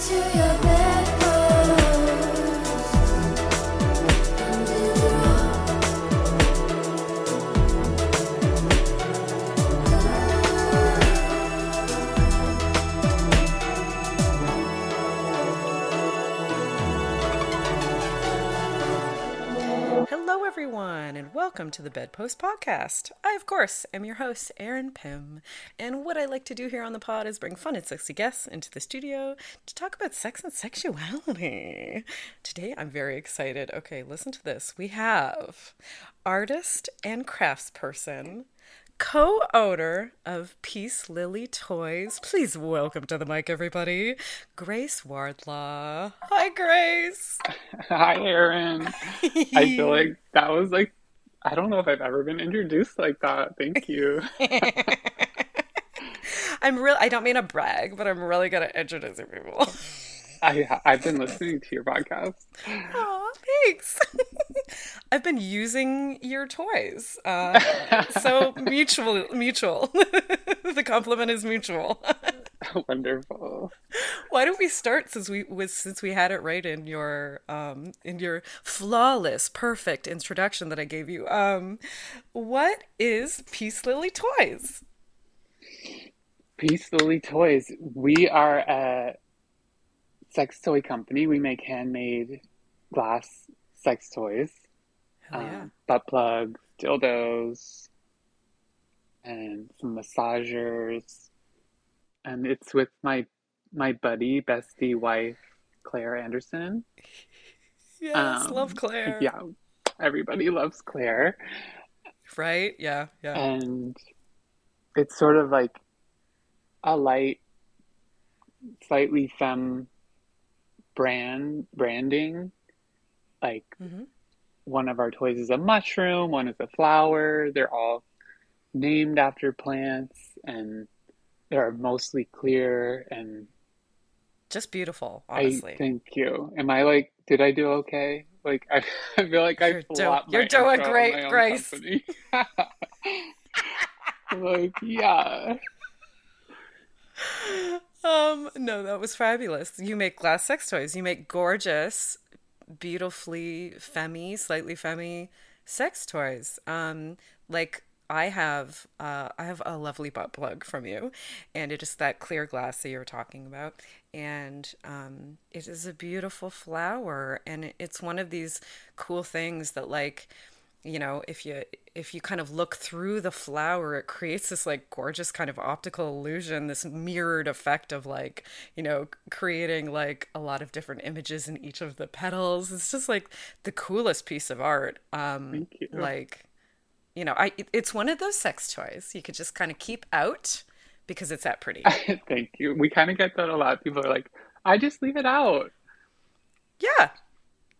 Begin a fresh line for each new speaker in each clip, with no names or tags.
to your everyone, and welcome to the Bedpost Podcast. I, of course, am your host, Erin Pym, and what I like to do here on the pod is bring fun and sexy guests into the studio to talk about sex and sexuality. Today, I'm very excited. Okay, listen to this. We have artist and craftsperson, co owner of Peace Lily Toys. Please welcome to the mic, everybody, Grace Wardlaw. Hi, Grace.
Hi, Erin. I feel like that was like, I don't know if I've ever been introduced like that. Thank you.
I'm real. I don't mean to brag, but I'm really good at introducing people.
I I've been listening to your podcast.
Aw, thanks. I've been using your toys, uh, so mutual. Mutual. the compliment is mutual.
Wonderful.
Why don't we start since we was since we had it right in your um in your flawless, perfect introduction that I gave you. Um, what is Peace Lily Toys?
Peace Lily Toys. We are a sex toy company. We make handmade glass sex toys,
Hell yeah.
um, butt plugs, dildos, and some massagers. And it's with my my buddy, bestie, wife, Claire Anderson.
yes,
um,
love Claire.
Yeah, everybody loves Claire.
Right? Yeah, yeah.
and it's sort of like a light, slightly femme brand branding. Like
hmm
one of our toys is a mushroom, one is a flower. They're all named after plants, and they're mostly clear. And
Just beautiful,
I
honestly.
thank you. Am I like? Did I do okay? Like I, I feel like
You're
I
do- you're doing great, Grace.
like yeah.
Um, no, that was fabulous. You make glass sex toys. You make gorgeous, beautifully femmy, slightly femmy sex toys. Um, like I have, uh, I have a lovely butt plug from you, and it is that clear glass that you were talking about, and um, it is a beautiful flower, and it's one of these cool things that like you know if you if you kind of look through the flower it creates this like gorgeous kind of optical illusion this mirrored effect of like you know creating like a lot of different images in each of the petals it's just like the coolest piece of art um
you.
like you know i it's one of those sex toys you could just kind of keep out because it's that pretty
Thank you. We kind of get that a lot. People are like, I just leave it out,
yeah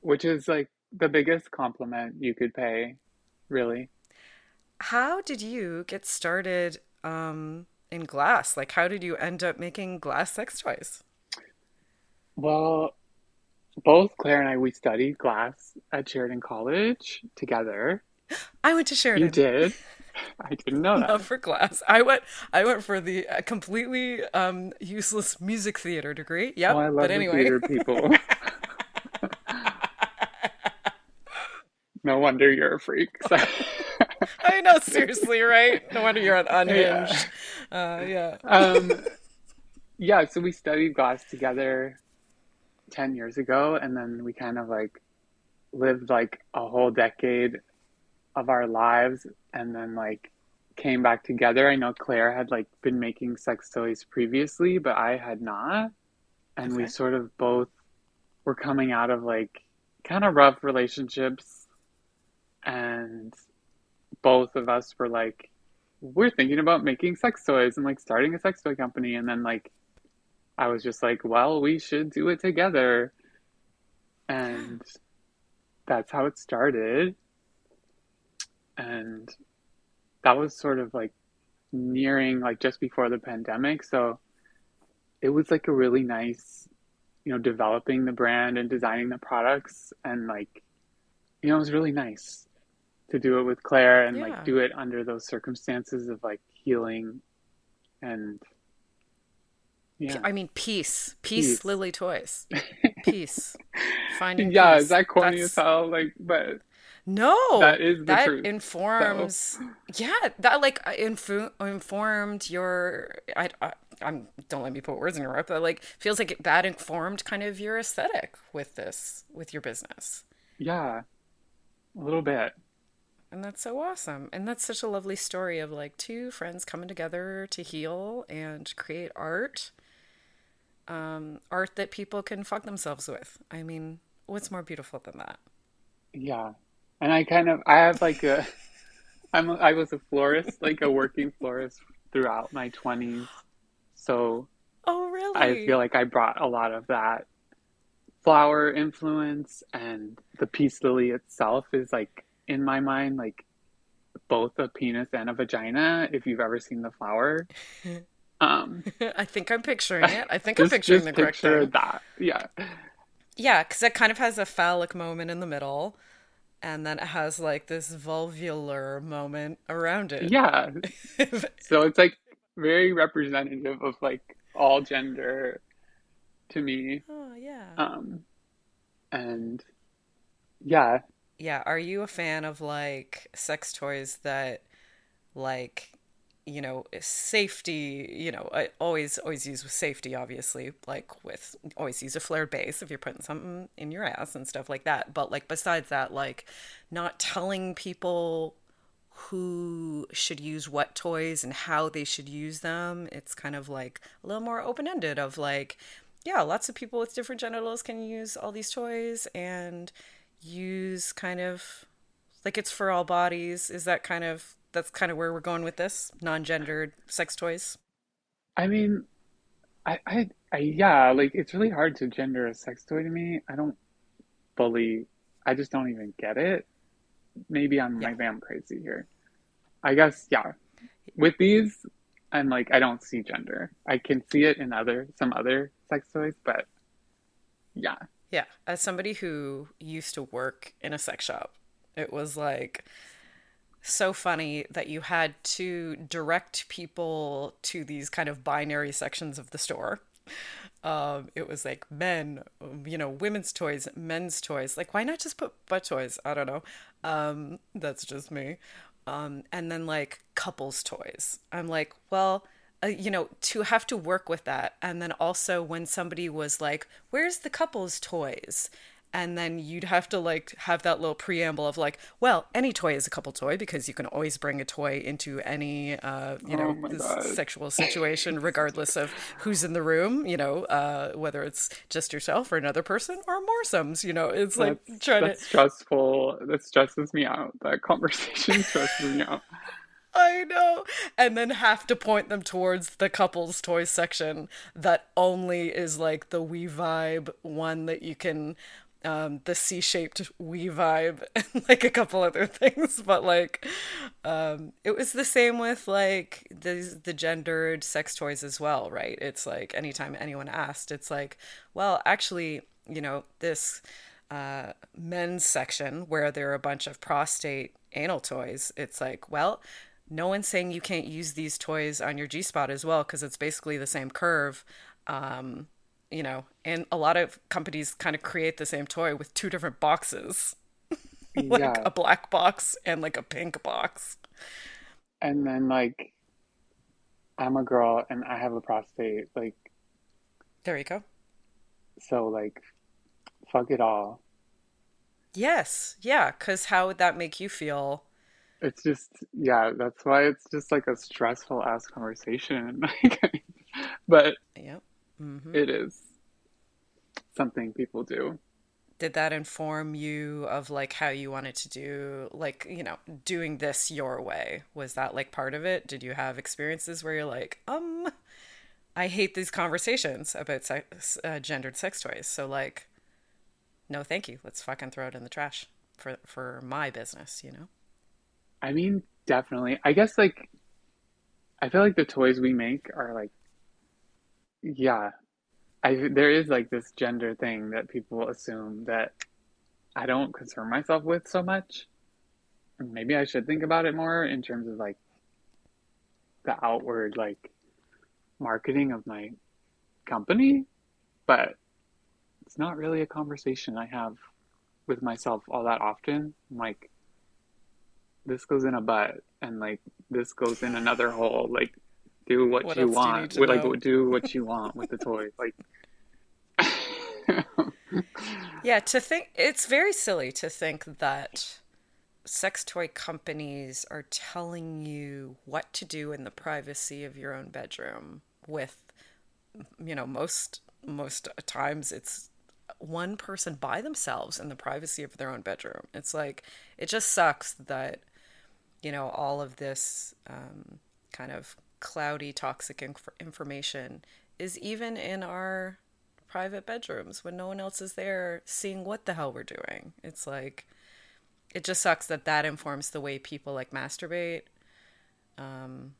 which is like the biggest compliment you could pay, really.
how did you get started um in glass like how did you end up making glass sex toys
Well, both Claire and I, we studied glass at Sheridan College together.
I went to Sheridan.
You did? I didn't know
Not
that.
for glass. I went. I went for the uh, completely um, useless music theater degree. Yep.
Oh, I love
but anyway,
theater people. No wonder you're a freak. So-
I know. Seriously, right? No wonder you're
Yeah.
Unhinged. Uh, yeah.
um, yeah, so we studied glass together 10 years ago, and then we kind of like lived like a whole decade of our lives, and then like came back together. I know Claire had like been making sex toys previously, but I had not. And we sort of both were coming out of like kind of rough relationships, and both of us were like, we're thinking about making sex toys and like starting a sex toy company. And then like, I was just like, well, we should do it together. And that's how it started. And that was sort of like nearing like just before the pandemic. So it was like a really nice, you know, developing the brand and designing the products and like, you know, it was really nice. To do it with Claire and like do it under those circumstances of like healing and yeah.
I mean, peace, peace,
Peace.
Lily Toys, peace, finding
Yeah,
peace.
is that corny
That's-
as hell? Like, but
No,
That is the
that
truth,
informs. Yeah, that like info, informed your. I, I I'm don't let me put words in your mouth, but like feels like that informed kind of your aesthetic with this with your business,
yeah, a little bit.
And that's so awesome. And that's such a lovely story of like two friends coming together to heal and create art. Um, art that people can fuck themselves with. I mean, what's more beautiful than that?
Yeah. And I kind of I have like a I'm a, I was a florist, like a working florist throughout my 20s. So
Oh, really?
I feel like I brought a lot of that flower influence and the peace lily itself is like in my mind like both a penis and a vagina if you've ever seen the flower. Um
I think I'm picturing it. I think I'm picturing the correct
picture
thing.
that. Yeah.
Yeah, because it kind of has a phallic moment in the middle, and then it has like this vulvular moment around it.
Yeah. So it's like very representative of like all gender to me.
oh, yeah.
Um, and yeah,
Yeah, are you a fan of like sex toys that like you know eh, safety you know I always always use with safety obviously like with always use a flared base if you're putting something in your ass and stuff like that. But like besides that like not telling people who should use what toys and how they should use them it's kind of like a little more open-ended of like yeah lots of people with different genitals can use all these toys and use kind of like it's for all bodies is that kind of that's kind of where we're going with this non-gendered sex toys
I mean, I, I, I, yeah, like it's really hard to gender a sex toy to me. I don't fully, I just don't even get it. Maybe I'm
Yeah.
maybe I'm crazy here. I guess, yeah. With these, I'm like, I don't see gender. I can see it in other, some other sex toys, but yeah.
Yeah as somebody who used to work in a sex shop it was like so funny that you had to direct people to these kind of binary sections of the store um, it was like men, you know, women's toys, men's toys. Like, why not just put butt toys? I don't know. Um, that's just me. Um, and then like couples toys. I'm like, well, uh, you know, to have to work with that. And then also when somebody was like, where's the couples toys? And then you'd have to like have that little preamble of like, well, any toy is a couple toy because you can always bring a toy into any, uh, you know,
Oh my
sexual situation, regardless of who's in the room, you know, uh, whether it's just yourself or another person or moresomes, you know, it's like
That's,
trying to,
that's stressful. That stresses me out. That conversation stresses me out.
I know, and then have to point them towards the couples toy section that only is like the We Vibe one that you can, um, the C-shaped We Vibe and like a couple other things, but like, um, it was the same with like the the gendered sex toys as well, right? It's like anytime anyone asked, it's like, well, actually, you know, this uh, men's section where there are a bunch of prostate anal toys, it's like, well, no one's saying you can't use these toys on your G spot as well because it's basically the same curve. Um, you know, and a lot of companies kind of create the same toy with two different boxes, like
Yeah.
a black box and like a pink box.
And then like I'm a girl and I have a prostate, like
There you go.
so like fuck it all.
Yes, yeah, because how would that make you feel?
It's just yeah, that's why it's just like a stressful ass conversation. But
Yep. hmm
it is something people do.
Did that inform you of like how you wanted to do, like, you know, doing this your way? Was that like part of it? Did you have experiences where you're like, um, I hate these conversations about sex, uh, gendered sex toys. So like, no, thank you. Let's fucking throw it in the trash for for my business. You know?
I mean, definitely. I guess like I feel like the toys we make are like yeah. I there is like this gender thing that people assume that I don't concern myself with so much. maybe I should think about it more in terms of like the outward like marketing of my company, but it's not really a conversation I have with myself all that often. I'm like, this goes in a butt, and like this goes in another hole. Like, do what,
What
you
else do you
want. With, like, do what you want with the toy. Like,
Yeah, to think it's very silly to think that sex toy companies are telling you what to do in the privacy of your own bedroom with you know most most times it's one person by themselves in the privacy of their own bedroom. It's like it just sucks that you know all of this um, kind of cloudy toxic inf- information is even in our private bedrooms when no one else is there seeing what the hell we're doing. It's like it just sucks that that informs the way people like masturbate um,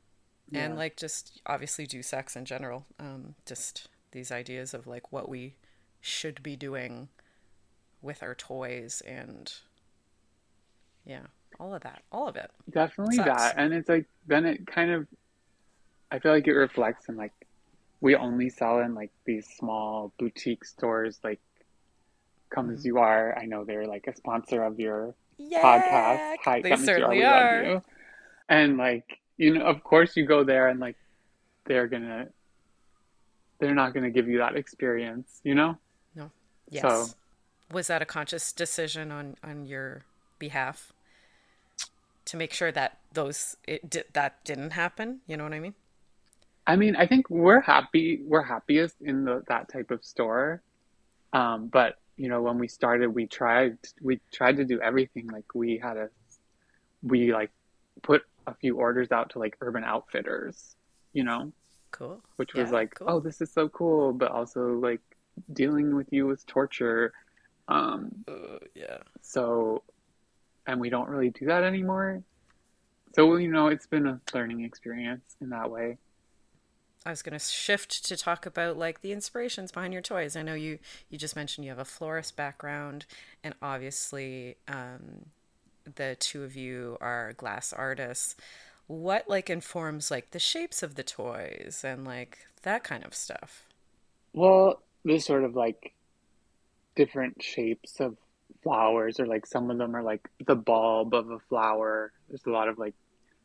and like just obviously do sex in general. Um, just these ideas of like what we should be doing with our toys and yeah, all of that, all of it.
Definitely that. And it's like then it kind of I feel like it reflects in like we only sell in like these small boutique stores like Come As mm-hmm. You Are. I know they're like a sponsor of your podcast. Hi,
they
Come As You Are.
certainly are.
you. And like, you know, of course you go there and like they're gonna they're not gonna give you that experience, you know?
No. Yes.
So-
Was that a conscious decision on on your behalf to make sure that those it did that didn't happen? You know what I mean?
I mean, I think we're happy. We're happiest in the, that type of store. Um, but you know, when we started, we tried we tried to do everything. Like we had a we like put a few orders out to like Urban Outfitters, you know,
Cool.
which was
Yeah,
like,
cool.
oh, this is so cool, but also like dealing with you was torture. Um,
Uh, yeah.
so, and we don't really do that anymore. So, you know, it's been a learning experience in that way.
I was going to shift to talk about like the inspirations behind your toys. I know you you just mentioned you have a florist background, and obviously um, the two of you are glass artists. What like informs like the shapes of the toys and like that kind of stuff?
Well, there's sort of like different shapes of flowers, or like some of them are like the bulb of a flower. There's a lot of like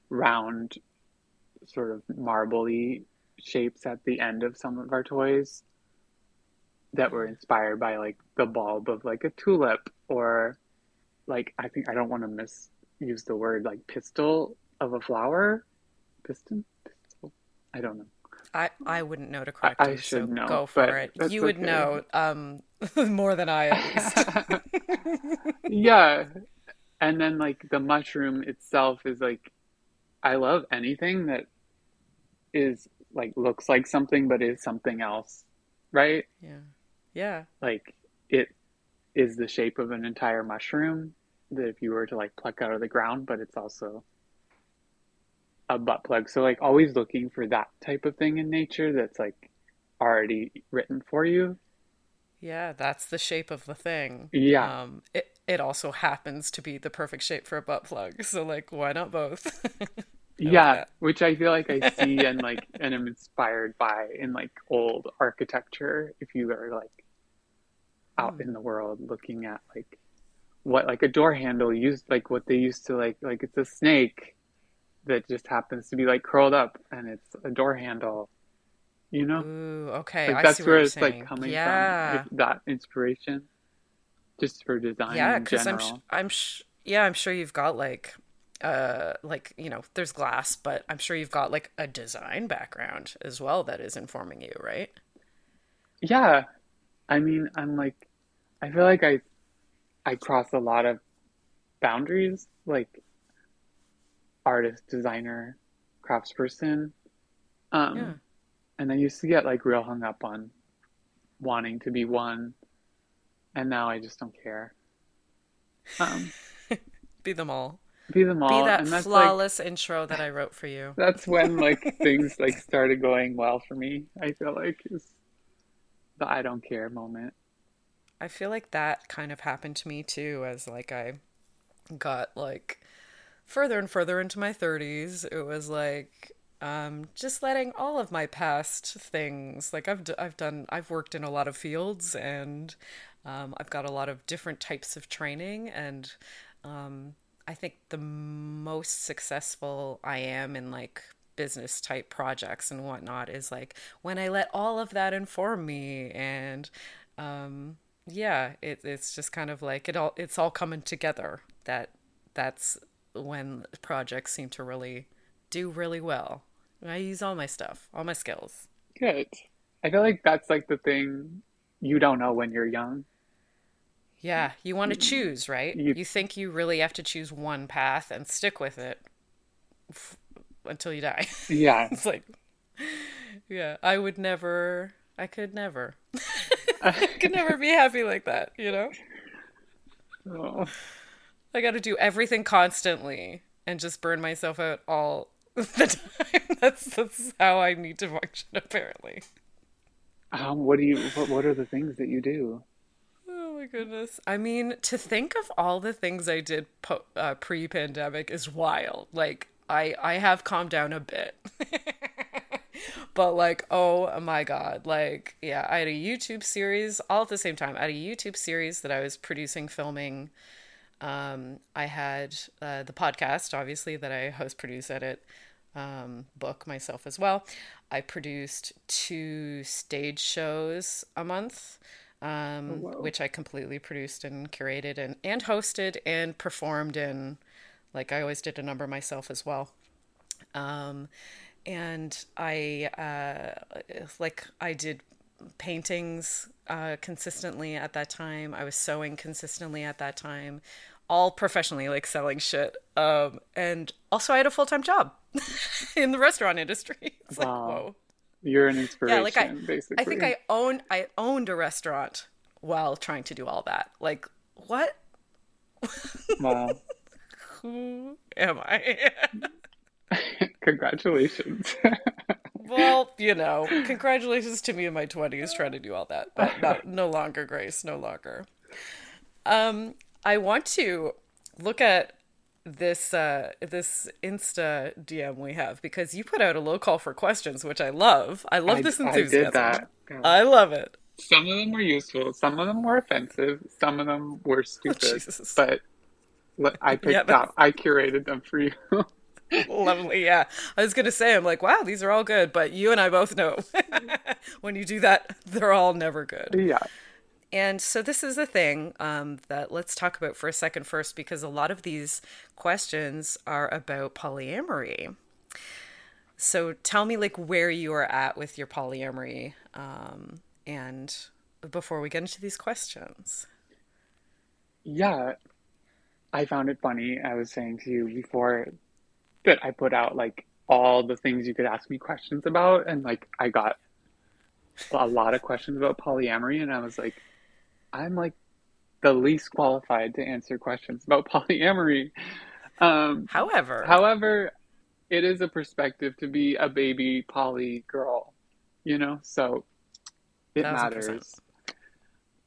round, sort of marbly shapes at the end of some of our toys that were inspired by like the bulb of like a tulip, or like I think I don't want to misuse the word like pistil of a flower. Piston? Pistil? I don't know.
I, I wouldn't know to correct
I
you,
should
so
know,
go for it. You would
okay.
know um, more than I at least.
Yeah. And then like the mushroom itself is like I love anything that is like looks like something but is something else, right?
yeah, yeah,
Like it is the shape of an entire mushroom that if you were to like pluck out of the ground, but it's also a butt plug. So like always looking for that type of thing in nature that's like already written for you.
yeah. That's the shape of the thing.
Yeah.
Um, it it also happens to be the perfect shape for a butt plug. So like, why not both?
Yeah,
that.
which I feel like I see and like and am inspired by in like old architecture. If you are like out in the world looking at like what like a door handle used like what they used to like like it's a snake that just happens to be like curled up and it's a door handle. You know?
Ooh, okay.
Like
I
that's
see
where it's like coming
yeah.
from, that inspiration. Just for design
Yeah, because I'm, sh- I'm, sh- yeah, I'm sure you've got like, uh, like you know, there's glass, but I'm sure you've got like a design background as well that is informing you, right?
Yeah. I mean, I'm like, I feel like I, I cross a lot of boundaries, like artist, designer, craftsperson. Um,
Yeah.
and I used to get like real hung up on wanting to be one, and now I just don't care. Um,
Be them all.
be them all.
Be
that that's like
flawless intro that I wrote for you.
that's when like things like started going well for me. I feel like is the I don't care moment.
I feel like that kind of happened to me too, as like I got like further and further into my 30s, it was like um, just letting all of my past things, like I've, d- I've done, I've worked in a lot of fields and um, I've got a lot of different types of training. And um, I think the most successful I am in like business type projects and whatnot is like when I let all of that inform me and um, yeah, it, it's just kind of like it all it's all coming together. That that's when projects seem to really do really well. I use all my stuff, all my skills.
Good. I feel like that's like the thing you don't know when you're young.
Yeah, you want to mm-hmm. choose, right?
You-
You think you really have to choose one path and stick with it f- until you die.
Yeah.
it's like, yeah, I would never, I could never, I could never be happy like that, you know?
Oh,
I got to do everything constantly and just burn myself out all the time. That's that's how I need to function apparently.
Um, what do you? What, what are the things that you do?
Oh my goodness. I mean, to think of all the things I did po- uh, pre-pandemic is wild. Like I I have calmed down a bit. but like, oh my god. Like, yeah, I had a YouTube series all at the same time. I had a YouTube series that I was producing, filming. Um, I had uh, the podcast, obviously, that I host, produce, edit, um, book myself as well. I produced two stage shows a month, um,
wow.
which I completely produced and curated and, and hosted and performed in. Like I always did a number myself as well. Um, and I uh, like I did paintings uh, consistently at that time. I was sewing consistently at that time, all professionally, like selling shit. Um, and also, I had a full time job in the restaurant industry. It's like,
Wow.
whoa.
You're an inspiration,
Yeah, like I,
basically.
I think I owned I owned a restaurant while trying to do all that. Like, what?
Wow.
Who am I?
Congratulations.
well, you know, congratulations to me in my twenties trying to do all that, but no, no longer, Grace, no longer. Um, I want to look at this uh this Insta DM we have because you put out a low call for questions, which I love. I love
I-
this
I
enthusiasm.
did that. Yeah.
I love it.
Some of them were useful. Some of them were offensive. Some of them were stupid.
Jesus.
but li- I picked
Yeah,
up. I curated them for you.
Lovely, yeah. I was gonna say, I'm like, wow, these are all good, but you and I both know when you do that, they're all never good.
yeah.
And so this is the thing um, that let's talk about for a second first, because a lot of these questions are about polyamory. So tell me, like, where you are at with your polyamory, um, and before we get into these questions.
Yeah. I found it funny. I was saying to you before that I put out like all the things you could ask me questions about, and like I got a lot of questions about polyamory, and I was like, I'm like the least qualified to answer questions about polyamory. Um,
However,
However, it is a perspective to be a baby poly girl, you know, so it
Thousand percent.
matters.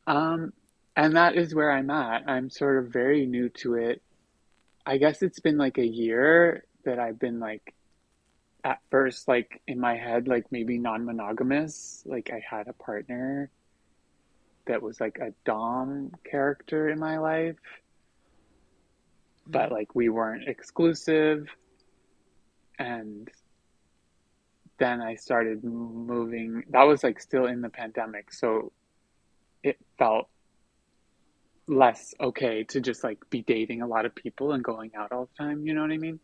Um, and that is where I'm at. I'm sort of very new to it. I guess it's been like a year that I've been like, at first, like in my head, like maybe non-monogamous. Like I had a partner that was like a Dom character in my life, hmm. but like we weren't exclusive. And then I started moving. That was like still in the pandemic, so it felt less okay to just like be dating a lot of people and going out all the time. You know what I mean?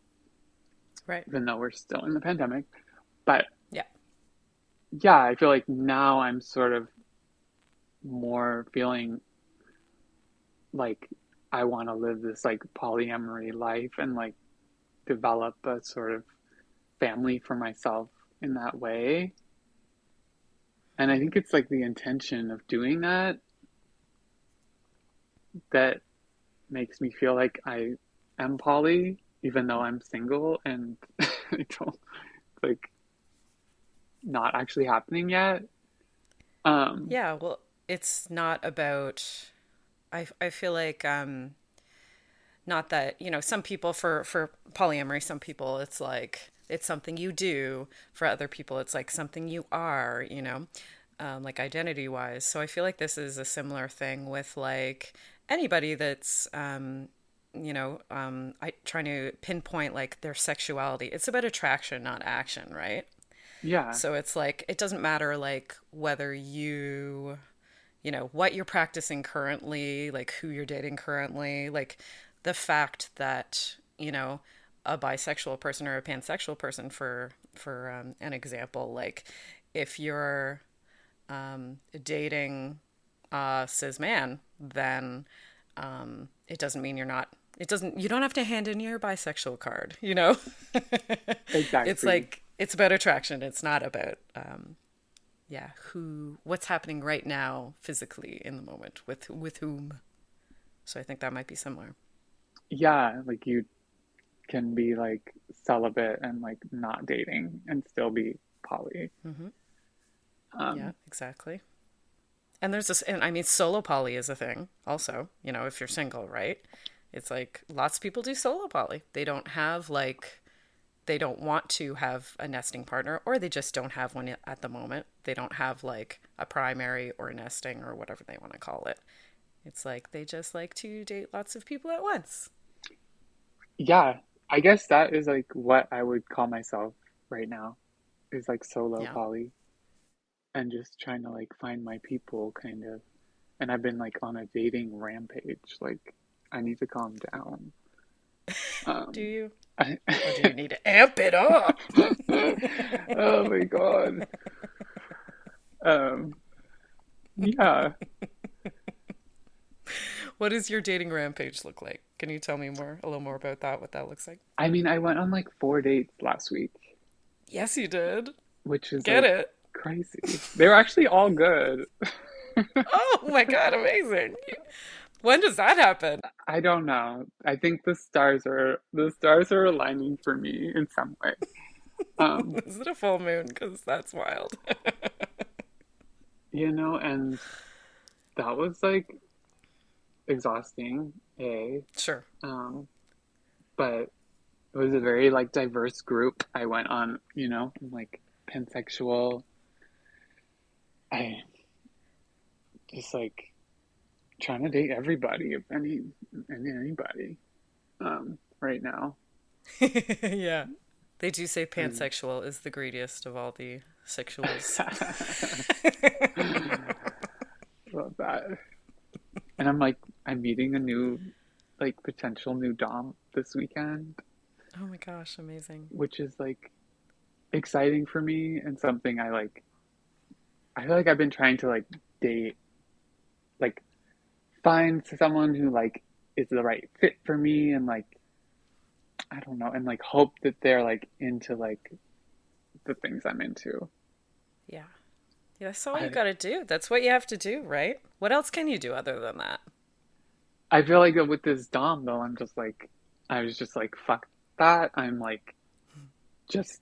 right?
Even though we're still in the pandemic. But
Yeah.
yeah, I feel like now I'm sort of more feeling like I want to live this like polyamory life and like develop a sort of family for myself in that way. And I think it's like the intention of doing that that makes me feel like I am poly, even though I'm single and I don't like not actually happening yet. Um,
Yeah, well, it's not about. I I feel like um, not that you know some people for for polyamory some people it's like it's something you do for other people it's like something you are you know um, like identity wise so i feel like this is a similar thing with like anybody that's um, you know um, I, trying to pinpoint like their sexuality it's about attraction not action right
Yeah.
so it's like it doesn't matter like whether you you know what you're practicing currently, like who you're dating currently, like the fact that, you know, a bisexual person or a pansexual person for for um, an example, like if you're um, dating a cis man, then um, it doesn't mean you're not it doesn't you don't have to hand in your bisexual card you know
Exactly.
it's like it's about attraction it's not about um yeah who what's happening right now physically in the moment with with whom? So i think that might be similar.
Yeah, like you can be like celibate and like not dating and still be poly.
Mhm.
Um,
yeah exactly. And there's this and i mean solo poly is a thing also you know if you're single right? It's like lots of people do solo poly. They don't have like they don't want to have a nesting partner or they just don't have one at the moment they don't have like a primary or nesting or whatever they want to call it it's like they just like to date lots of people at once
Yeah, I guess that is like what I would call myself right now, is like solo
yeah
poly and just trying to like find my people kind of. And I've been like on a dating rampage. Like I need to calm down.
do
Um,
you
I,
or do you need to amp it up
oh my God. Um, yeah.
what does your dating rampage look like can you tell me more a little more about that what that looks like
I mean, I went on like four dates last week,
yes you did
which is
get
like
it
crazy. They were actually all good.
oh my god amazing when does that happen
I don't know. I think the stars are the stars are aligning for me in some way. Um,
is it a full moon because that's wild
you know, and that was like exhausting, A.
sure
Um, but it was a very like diverse group. I went on, you know, I'm, like pansexual. I just like trying to date everybody, if any, and anybody, um, right now.
yeah they do say
And
pansexual is the greediest of all the sexuals
love that. And I'm like, I'm meeting a new, like, potential new dom this weekend,
oh my gosh amazing
which is like exciting for me and something I like. I feel like I've been trying to like date, like, find someone who like is the right fit for me and like, I don't know, and like hope that they're like into like the things I'm into.
yeah. Yeah that's all you gotta do. That's what you have to do right? What else can you do other than that?
I feel like with this dom though, I'm just like, I was just like, fuck that. I'm like just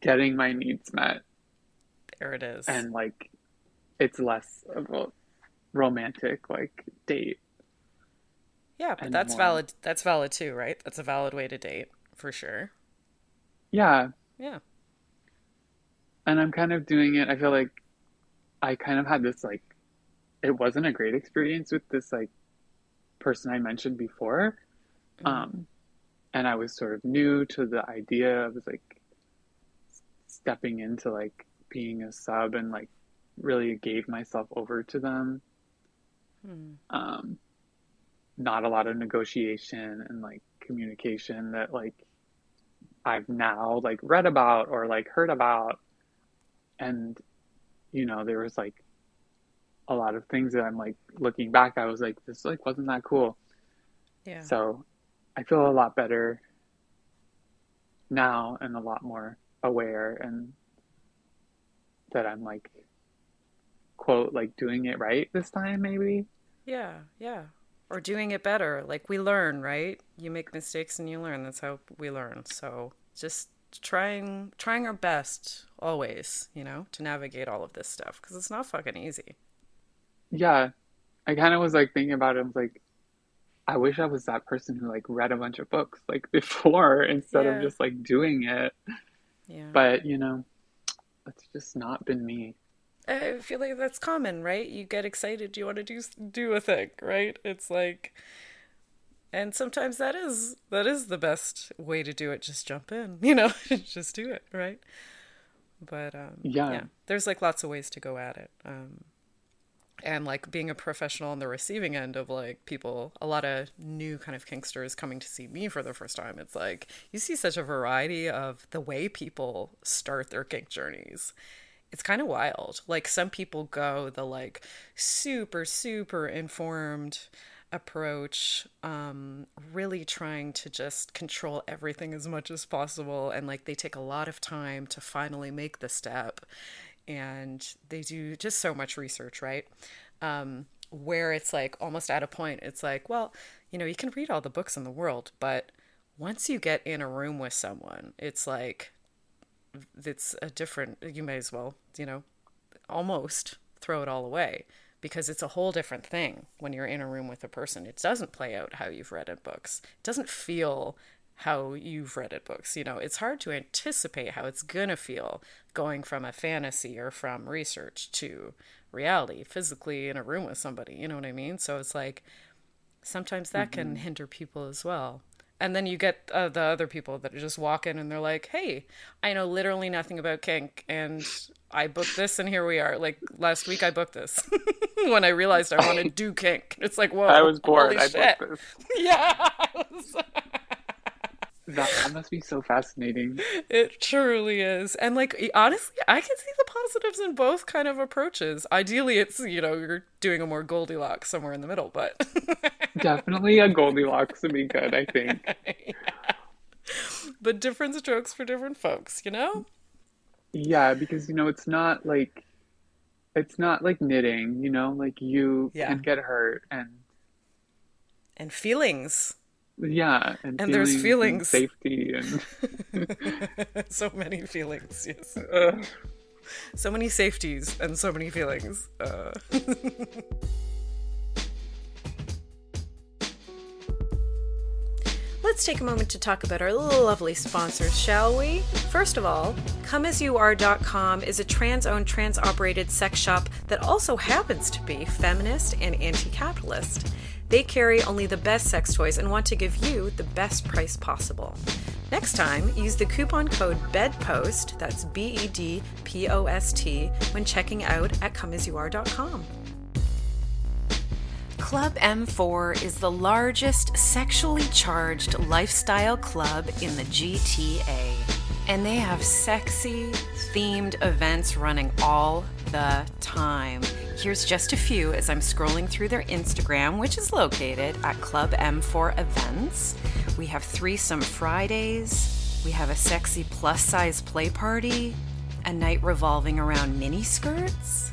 getting my needs met.
There it is.
And like it's less of a romantic like date.
Yeah but that's
more.
valid that's valid too right? That's a valid way to date for sure.
Yeah.
Yeah.
And i'm kind of doing it i feel like i kind of had this like it wasn't a great experience with this like person i mentioned before.
Mhm.
um and i was sort of new to the idea of like stepping into like being a sub and like really gave myself over to them
Hmm.
um not a lot of negotiation and like communication that like I've now like read about or like heard about. And you know there was like a lot of things that I'm like looking back I was like this like wasn't that cool.
Yeah.
So I feel a lot better now and a lot more aware and that I'm like quote like doing it right this time maybe
Yeah, yeah. Or doing it better. Like we learn, right? You make mistakes and you learn. That's how we learn. So just trying trying our best always, you know, to navigate all of this stuff because it's not fucking easy.
yeah I kind of was like thinking about it I was like I wish I was that person who like read a bunch of books like before instead of just like doing it.
Yeah.
But, you know, that's just not been me.
I feel like that's common, right? You get excited, you want to do do a thing, right? It's like and sometimes that is that is the best way to do it, just jump in, you know, just do it, right? But um
Yeah.
yeah, there's like lots of ways to go at it. Um and like being a professional on the receiving end of like people a lot of new kind of kinksters coming to see me for the first time it's like you see such a variety of the way people start their kink journeys it's kind of wild like some people go the like super super informed approach um really trying to just control everything as much as possible and like they take a lot of time to finally make the step and they do just so much research, right? Um, where it's like almost at a point, it's like, well, you know, you can read all the books in the world, but once you get in a room with someone, it's like, it's a different, you may as well, you know, almost throw it all away because it's a whole different thing when you're in a room with a person. It doesn't play out how you've read in books. It doesn't feel how you've read it books. You know, it's hard to anticipate how it's going to feel going from a fantasy or from research to reality physically in a room with somebody. You know what I mean? So it's like sometimes that can mm-hmm. hinder people as well. And then you get uh, the other people that just walk in and they're like, "Hey, I know literally nothing about kink, and I booked this, and here we are. Like last week, I booked this when I realized I wanted to do kink. It's like, whoa,
I was bored. I booked this.
Yeah, I was-
That, that must be so fascinating.
it truly is. And like honestly, I can see the positives in both kind of approaches. Ideally, it's you know you're doing a more Goldilocks somewhere in the middle, but
Definitely a Goldilocks would be good, I think.
but different strokes for different folks, you know.
Yeah, because you know, it's not like it's not like knitting, you know, like you
Yeah.
can get hurt and
And feelings,
yeah, and
And there's
and
feelings.
safety and
so many feelings. Yes,
uh,
so many safeties and so many feelings. Uh, Let's take a moment to talk about our lovely sponsors, shall we? First of all, ComeAsYouAre.com is a trans owned, trans operated sex shop that also happens to be feminist and anti capitalist. They carry only the best sex toys and want to give you the best price possible. Next time, use the coupon code BEDPOST, that's B E D P O S T, when checking out at ComeAsYouAre.com. Club M4 is the largest sexually charged lifestyle club in the GTA. And they have sexy themed events running all the time. Here's just a few as I'm scrolling through their Instagram, which is located at Club M4 Events. We have Threesome Fridays, we have a sexy plus size play party, a night revolving around mini skirts,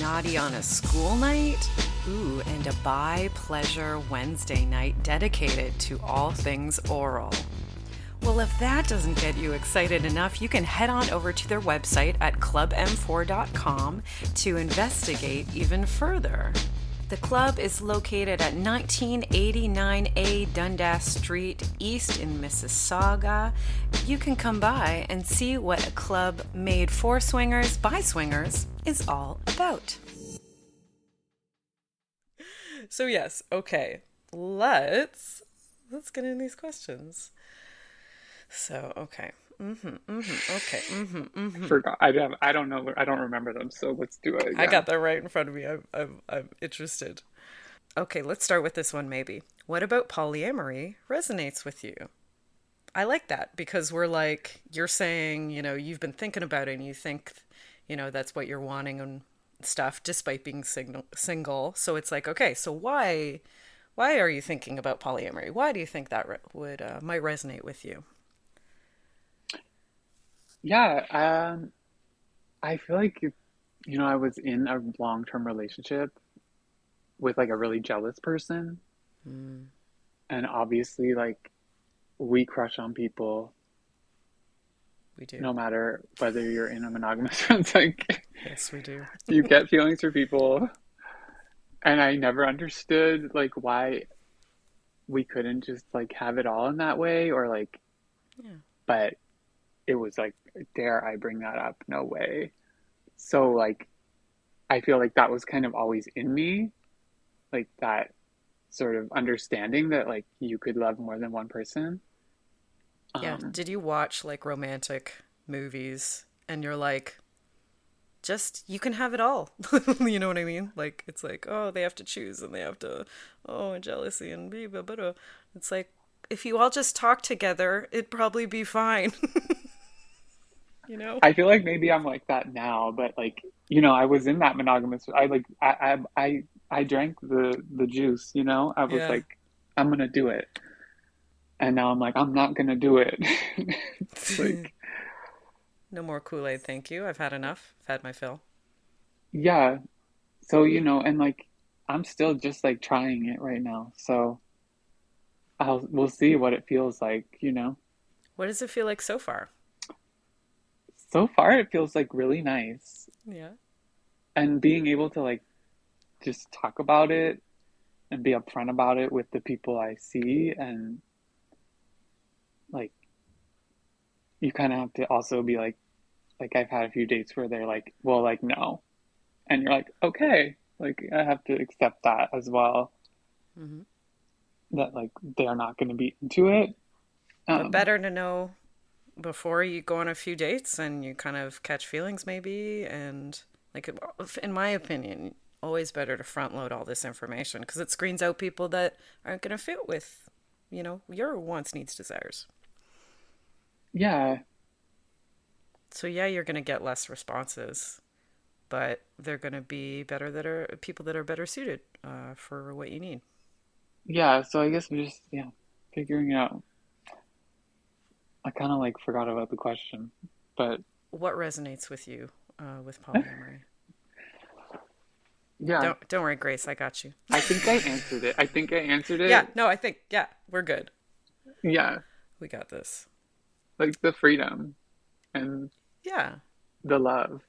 Naughty on a school night? Ooh, and a bi pleasure Wednesday night dedicated to all things oral. Well, if that doesn't get you excited enough, you can head on over to their website at clubm4.com to investigate even further. The club is located at 1989A Dundas Street, East in Mississauga. You can come by and see what a club made for swingers by swingers is all about. So yes, okay. Let's let's get in these questions. So, okay. Mhm. Mhm. Okay. Mhm. Mhm.
forgot. I don't I don't know I don't remember them, so let's do it
I got that right in front of me. I'm, I'm, I'm interested. Okay, let's start with this one maybe. What about polyamory resonates with you? I like that because we're like, you're saying, you know, you've been thinking about it and you think, you know, that's what you're wanting and stuff despite being signal, single. So it's like, okay, so why why are you thinking about polyamory? Why do you think that re- would uh, might resonate with you?
Yeah, um, I feel like you know I was in a long-term relationship with like a really jealous person, and obviously like we crush on people
We do.
no matter whether you're in a monogamous friends like
Yes, we do.
you get feelings for people, and I never understood like why we couldn't just like have it all in that way or like
Yeah.
but it was like dare I bring that up? No way. So like I feel like that was kind of always in me, like that sort of understanding that like you could love more than one person.
Yeah.
Um,
Did you watch like romantic movies and you're like, just you can have it all. you know what I mean? Like it's like, oh, they have to choose and they have to, oh, and jealousy and blah blah blah. It's like if you all just talk together, it'd probably be fine. you know?
I feel like maybe I'm like that now, but like you know, I was in that monogamous. I like I I I, I drank the the juice. You know, I was
Yeah.
like, I'm gonna do it, and now I'm like, I'm not gonna do it. Like
no more Kool Aid, thank you. I've had enough. I've had my fill.
yeah, so you know, and like I'm still just like trying it right now. So I'll we'll see what it feels like. You know,
What does it feel like so far?
So far it feels like really nice,
Yeah.
and being able to like just talk about it and be upfront about it with the people I see and like you kind of have to also be like like I've had a few dates where they're like well like no. And you're like okay like I have to accept that as well.
Hmm
that like they're not going to be into it.
But
um,
better to know before you go on a few dates and you kind of catch feelings maybe and like in my opinion always better to front load all this information because it screens out people that aren't going to fit with you know your wants needs desires.
Yeah.
So yeah you're going to get less responses but they're going to be better that are people that are better suited uh, for what you need.
Yeah so I guess we're just yeah figuring out I kind of like forgot about the question but
what resonates with you uh, with polyamory?
Yeah.
Don't don't worry grace i got you.
I think I answered it. I think I answered it.
Yeah no i think yeah we're good.
Yeah.
We got this.
Like the freedom and
yeah.
the love.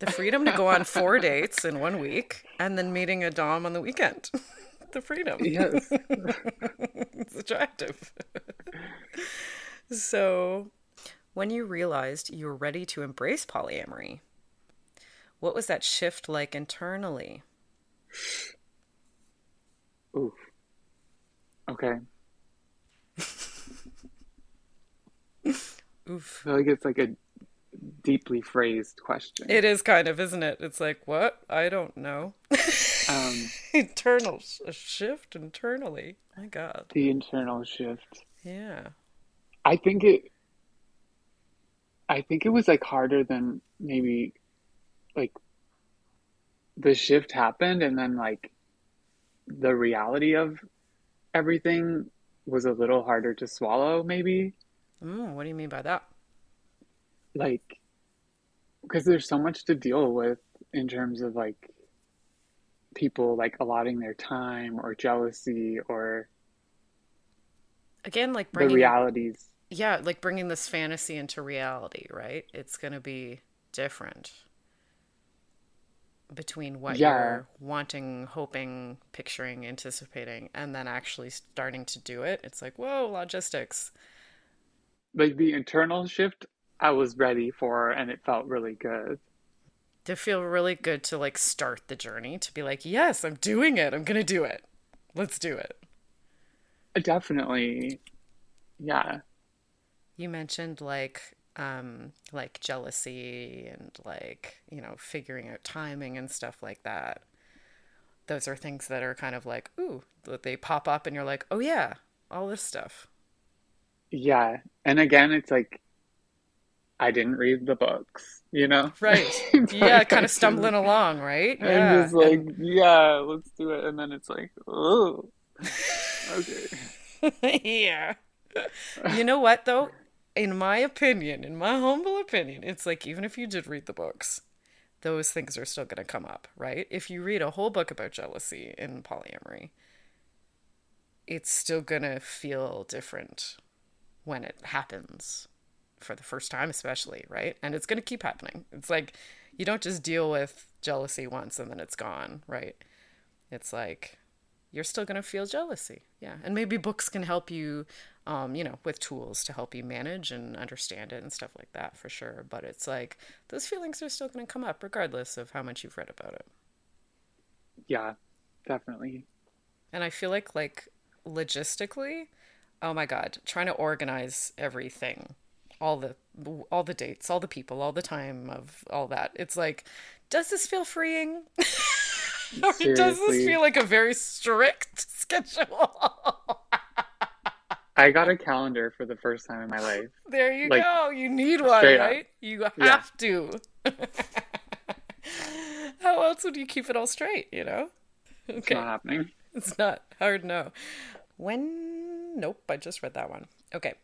the freedom to go on four dates in one week and then meeting a dom on the weekend. The freedom.
Yes.
it's attractive so when you realized you were ready to embrace polyamory what was that shift like internally
Oof. Okay.
oof
I feel like it's like a deeply phrased question.
it is kind of isn't it it's like what i don't know
Um,
internal a shift internally my god
the internal shift.
yeah
I think it. I think it was like harder than maybe, like. The shift happened, and then like, the reality of everything was a little harder to swallow. Maybe
mm, what do you mean by that
like, because there's so much to deal with in terms of like people like allotting their time or jealousy or
again like
the
bringing
realities.
yeah like bringing this fantasy into reality right it's going to be different between what
Yeah.
you're wanting hoping picturing anticipating and then actually starting to do it it's like whoa logistics
Like the internal shift, I was ready for, and it felt really good.
to feel really good to like start the journey to be like yes i'm doing it i'm going to do it let's do it
Definitely, yeah,
You mentioned like um like jealousy and like, you know, figuring out timing and stuff like that. Those are things that are kind of like, ooh, that they pop up and you're like, "Oh yeah, all this stuff."
yeah. And again, it's like I didn't read the books, you know?
Right. Yeah, kind of stumbling
just-
along, right?
I'm just like,
and-
yeah, let's do it. And then it's like, oh, okay.
yeah. You know what though? In my opinion, in my humble opinion, it's like even if you did read the books, those things are still going to come up, right? If you read a whole book about jealousy and polyamory, it's still going to feel different when it happens for the first time especially, right? And it's going to keep happening. It's like you don't just deal with jealousy once and then it's gone, right? It's like you're still going to feel jealousy. Yeah. And maybe books can help you, um, you know, with tools to help you manage and understand it and stuff like that for sure. But it's like those feelings are still going to come up regardless of how much you've read about it.
Yeah, definitely.
And I feel like, like, logistically, oh my God, trying to organize everything all the all the dates, all the people, all the time of all that. It's like, does this feel freeing? or does this feel like a very strict schedule?
I got a calendar for the first time in my life.
There you like, go. You need one, right? Up. You have yeah. to. How else would you keep it all straight, you know?
Okay. It's not happening.
It's not hard, no. When. Nope, I just read that one. Okay.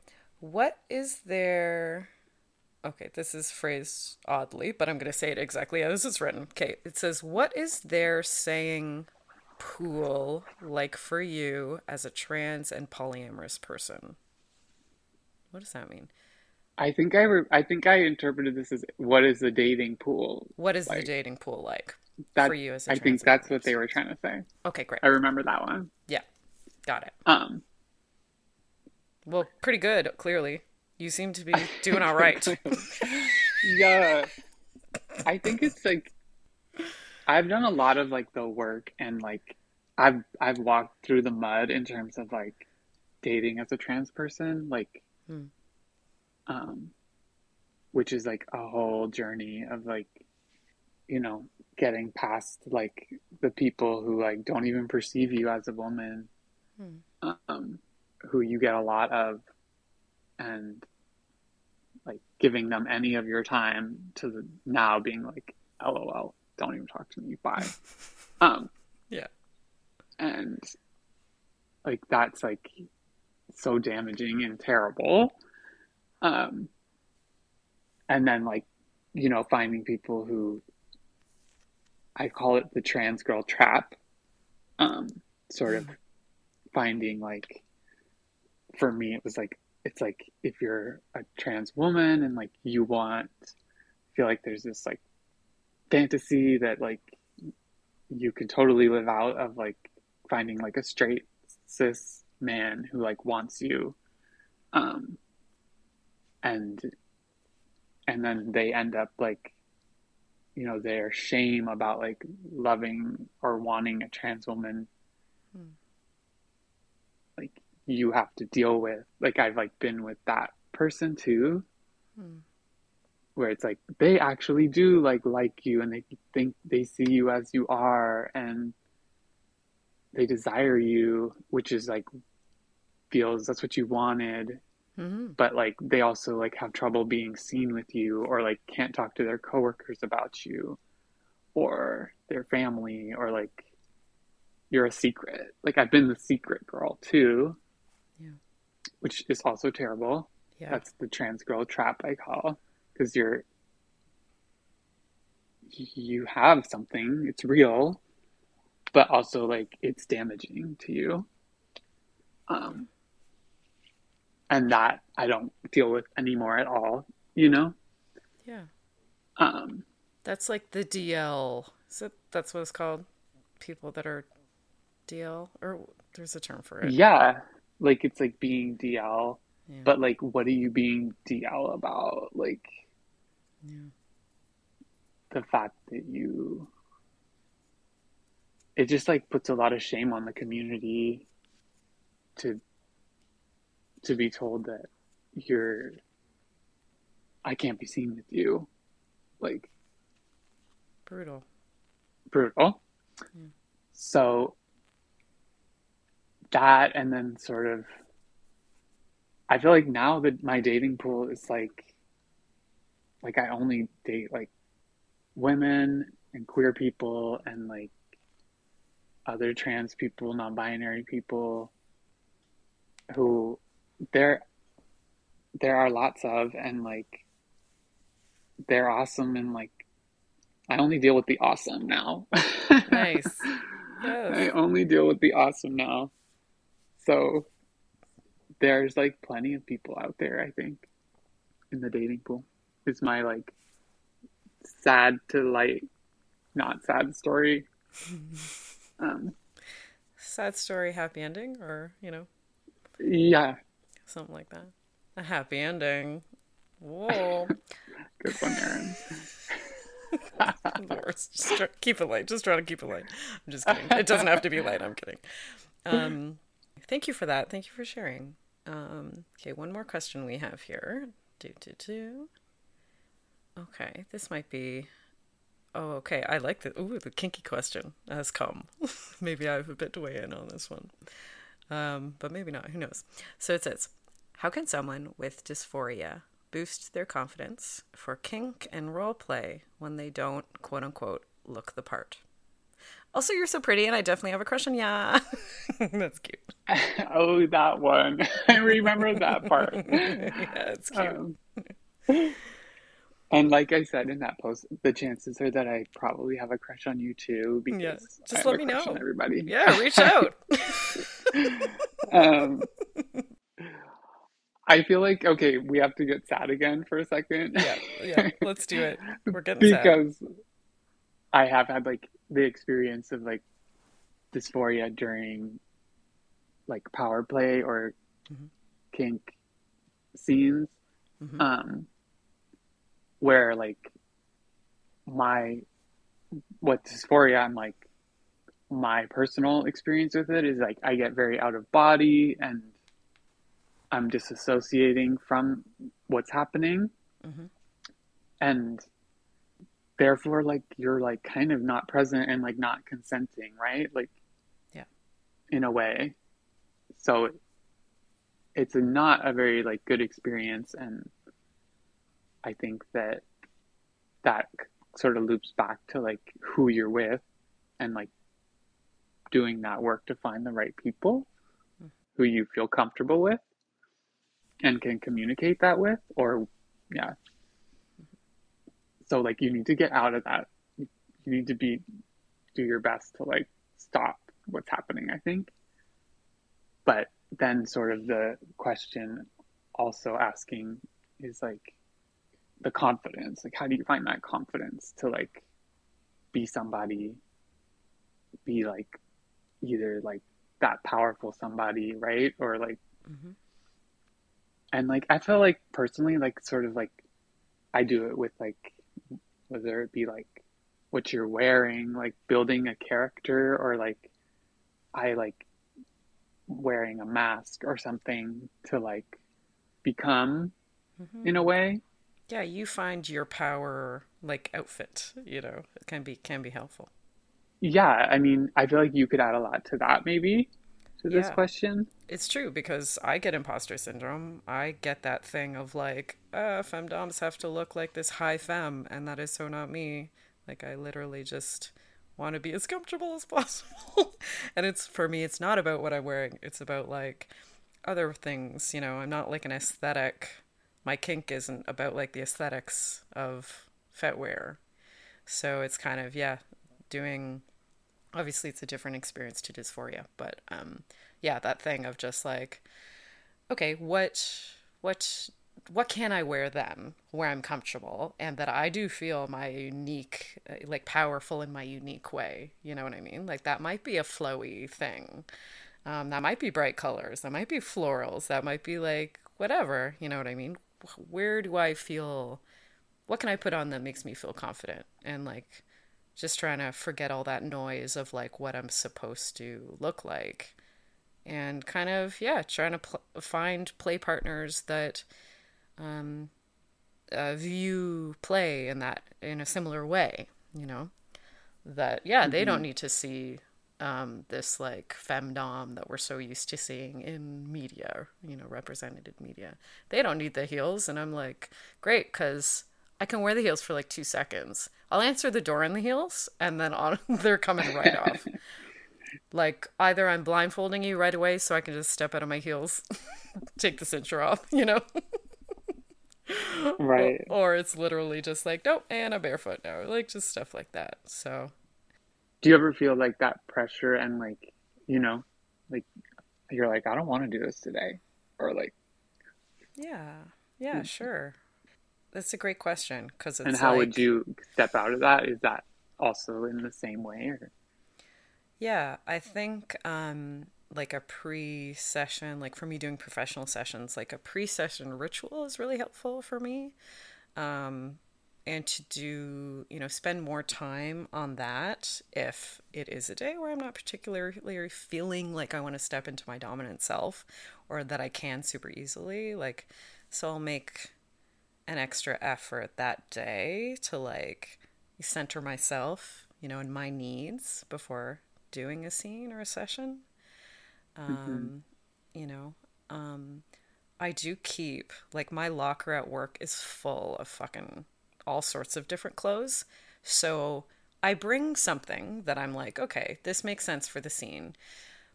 What is there? Okay, this is phrased oddly, but I'm going to say it exactly as it's written. Okay, it says, What is there saying pool like for you as a trans and polyamorous person? What does that mean?
I think I re- I think I interpreted this as what is the dating pool?
What is
like?
the dating pool like
that, for you as a I think that's what they were trying to say.
Okay, great.
I remember that one.
Yeah. Got it.
Um
well, pretty good, clearly. You seem to be doing all right.
yeah. I think it's like I've done a lot of like the work and like I've I've walked through the mud in terms of like dating as a trans person, like hmm. um which is like a whole journey of like you know, getting past like the people who like don't even perceive you as a woman. Hmm. Um who you get a lot of and like giving them any of your time to the, now being like lol don't even talk to me bye. Um
yeah.
and like that's like so damaging and terrible. Um and then like you know finding people who i call it the trans girl trap um sort of finding like for me, it was like, it's like if you're a trans woman and like you want, feel like there's this like fantasy that like you can totally live out of like finding like a straight cis man who like wants you. Um, and, and then they end up like, you know, their shame about like loving or wanting a trans woman. Like you have to deal with. Like i've like been with that person too. Hmm. where it's like they actually do like like you and they think they see you as you are and they desire you which is like feels that's what you wanted. Mm-hmm. but like they also like have trouble being seen with you or like can't talk to their coworkers about you or their family or like you're a secret. Like i've been the secret girl too which is also terrible. Yeah. That's the trans girl trap I call because you're you have something, it's real, but also like it's damaging to you. Um and that I don't deal with anymore at all, you know?
Yeah.
Um
that's like the DL. Is it that's what it's called? People that are DL or there's a term for it.
Yeah like it's like being DL, yeah. but like what are you being DL about? Like
yeah.
the fact that you it just like puts a lot of shame on the community to to be told that you're I can't be seen with you. Like
brutal.
Brutal. Yeah. So that and then sort of I feel like now that my dating pool is like like I only date like women and queer people and like other trans people, non-binary people who there there are lots of and like they're awesome and like I only deal with the awesome now.
nice.
Yes. I only deal with the awesome now. So there's like plenty of people out there, I think, in the dating pool. Is my like sad to light, not sad story. Um,
sad story, happy ending, or you know,
Yeah,
something like that. A happy ending. Whoa.
good one,
Erin. Just try, keep it light. Just try to keep it light. I'm just kidding. It doesn't have to be light. I'm kidding. Um, thank you for that. Thank you for sharing. Um, okay, one more question we have here. Do do do. Okay, this might be. Oh, okay. I like the ooh the kinky question has come. maybe I have a bit to weigh in on this one, um, but maybe not. Who knows? So it says, how can someone with dysphoria boost their confidence for kink and role play when they don't quote unquote look the part? Also, you're so pretty, and I definitely have a crush on ya. That's cute.
oh, that one. I remember that part.
yeah, it's cute.
Um, and like I said in that post, the chances are that I probably have a crush on you too because
Yeah, just let me know.
everybody.
yeah, reach out.
Um, I feel like okay, we have to get sad again for a second.
yeah, yeah. Let's do it. We're getting sad.
I have had like the experience of like dysphoria during like power play or
Mhm.
kink scenes
Mhm.
um where like my what dysphoria I'm like my personal experience with it is like I get very out of body and I'm disassociating from what's happening
Mhm.
and therefore like you're like kind of not present and like not consenting right? Like
Yeah.
in a way. So it's a, not a very like good experience and i think that that sort of loops back to like who you're with and like doing that work to find the right people mm-hmm. who you feel comfortable with and can communicate that with or yeah so like you need to get out of that. You need to be do your best to like stop what's happening i think. But then sort of the question also asking is like the confidence. Like how do you find that confidence to like be somebody be like either like that powerful somebody right? Or like
Mhm.
and like i feel like personally like sort of like i do it with like whether it be like what you're wearing like building a character or like i like wearing a mask or something to like become
Mhm.
in a way
Yeah, you find your power like outfit. You know, it can be can be helpful.
yeah i mean i feel like you could add a lot to that maybe to this
Yeah.
question
It's true because I get imposter syndrome. I get that thing of like, uh, femdoms have to look like this high femme, and that is so not me. Like, I literally just want to be as comfortable as possible. and it's for me, it's not about what I'm wearing, it's about like other things. You know, I'm not like an aesthetic. My kink isn't about like the aesthetics of fetwear. So it's kind of, yeah, doing obviously it's a different experience to dysphoria but um yeah that thing of just like okay what what what can i wear then where i'm comfortable and that i do feel my unique uh, like powerful in my unique way you know what i mean? Like that might be a flowy thing. Um, that might be bright colors that might be florals that might be like whatever you know what i mean? Where do i feel what can i put on that makes me feel confident? And like just trying to forget all that noise of like what I'm supposed to look like. And kind of yeah trying to pl- find play partners that um, uh, view play in that in a similar way you know? That yeah they don't need to see um, this like femdom that we're so used to seeing in media you know represented media. They don't need the heels and i'm like great because I can wear the heels for like two seconds. I'll answer the door in the heels, and then on they're coming right off. Like either I'm blindfolding you right away, so I can just step out of my heels, take the cincher off, you know,
right
or it's literally just like nope, and I'm barefoot now, like just stuff like that. So
do you ever feel like that pressure and like you know like you're like i don't want to do this today or like
yeah, yeah, mm. sure. That's a great question because
and how would you step out of that is that also in the same way or
Yeah, I think um, like a pre session, like for me doing professional sessions, like a pre session ritual is really helpful for me. Um, and to do, you know, spend more time on that if it is a day where I'm not particularly feeling like I want to step into my dominant self or that I can super easily. Like, so I'll make an extra effort that day to like center myself, you know, and my needs before doing a scene or a session. Mm-hmm. Um, mm-hmm. You know, um, I do keep like my locker at work is full of fucking all sorts of different clothes. So I bring something that I'm like, okay, this makes sense for the scene.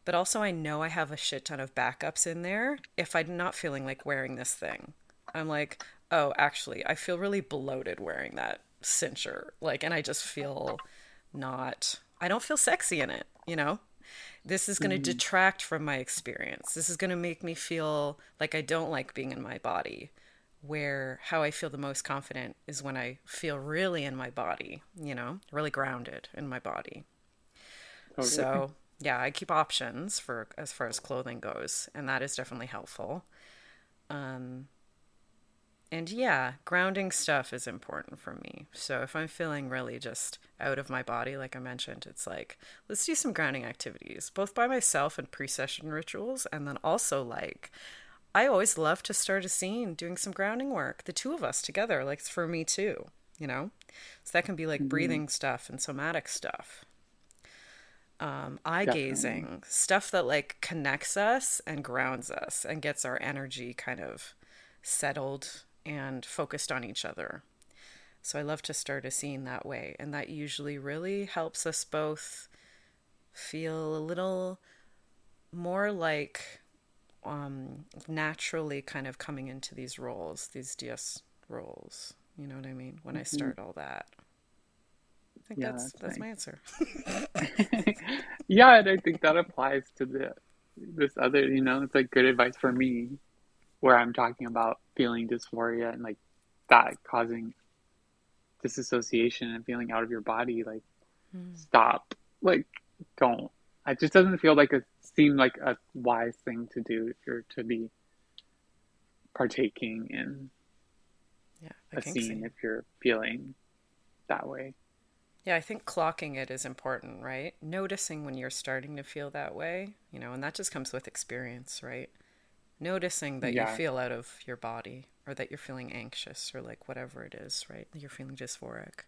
But also, I know I have a shit ton of backups in there if I'm not feeling like wearing this thing. I'm like, oh, actually, I feel really bloated wearing that cincher. Like, and I just feel not, I don't feel sexy in it, you know? This is going to mm-hmm. detract from my experience. This is going to make me feel like I don't like being in my body. Where how I feel the most confident is when I feel really in my body, you know, really grounded in my body. Totally. So, yeah, I keep options for as far as clothing goes, and that is definitely helpful. Um, and yeah, grounding stuff is important for me. So if I'm feeling really just out of my body, like I mentioned, it's like, let's do some grounding activities, both by myself and pre session rituals. And then also, like, I always love to start a scene doing some grounding work, the two of us together, like, it's for me too, you know? So that can be like mm-hmm. breathing stuff and somatic stuff. Um, eye Definitely. gazing, stuff that like connects us and grounds us and gets our energy kind of settled and focused on each other. So I love to start a scene that way. And that usually really helps us both feel a little more like um, naturally kind of coming into these roles, these DS roles. You know what I mean? When mm-hmm. I start all that. I think yeah, that's that's, that's nice. my answer.
yeah, and I think that applies to the this other, you know, it's like good advice for me where I'm talking about feeling dysphoria and like that causing disassociation and feeling out of your body, like mm. stop. Like don't. It just doesn't feel like it seem like a wise thing to do if you're to be partaking in yeah, a scene if you're feeling that way.
Yeah, I think clocking it is important, right? Noticing when you're starting to feel that way, you know, and that just comes with experience, right? Noticing that yeah. you feel out of your body or that you're feeling anxious or like whatever it is, right? You're feeling dysphoric.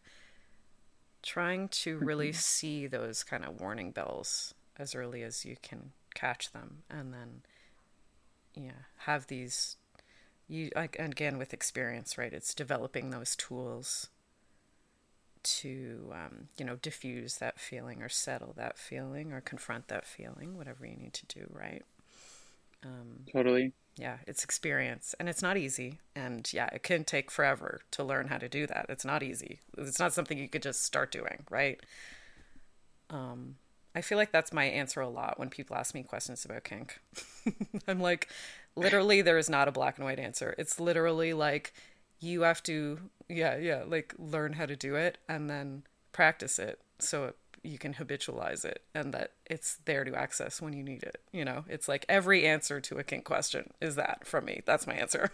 Trying to really mm-hmm. see those kind of warning bells as early as you can catch them and then yeah, have these you like again with experience, right? It's developing those tools to um, you know diffuse that feeling or settle that feeling or confront that feeling, whatever you need to do, right?
Um, totally.
Yeah, it's experience and it's not easy. And yeah, it can take forever to learn how to do that. It's not easy. It's not something you could just start doing, right? Um, I feel like that's my answer a lot when people ask me questions about kink. I'm like, literally, there is not a black and white answer. It's literally like you have to, yeah, yeah, like learn how to do it and then practice it so it you can habitualize it and that it's there to access when you need it. You know, it's like every answer to a kink question is that from me. That's my answer.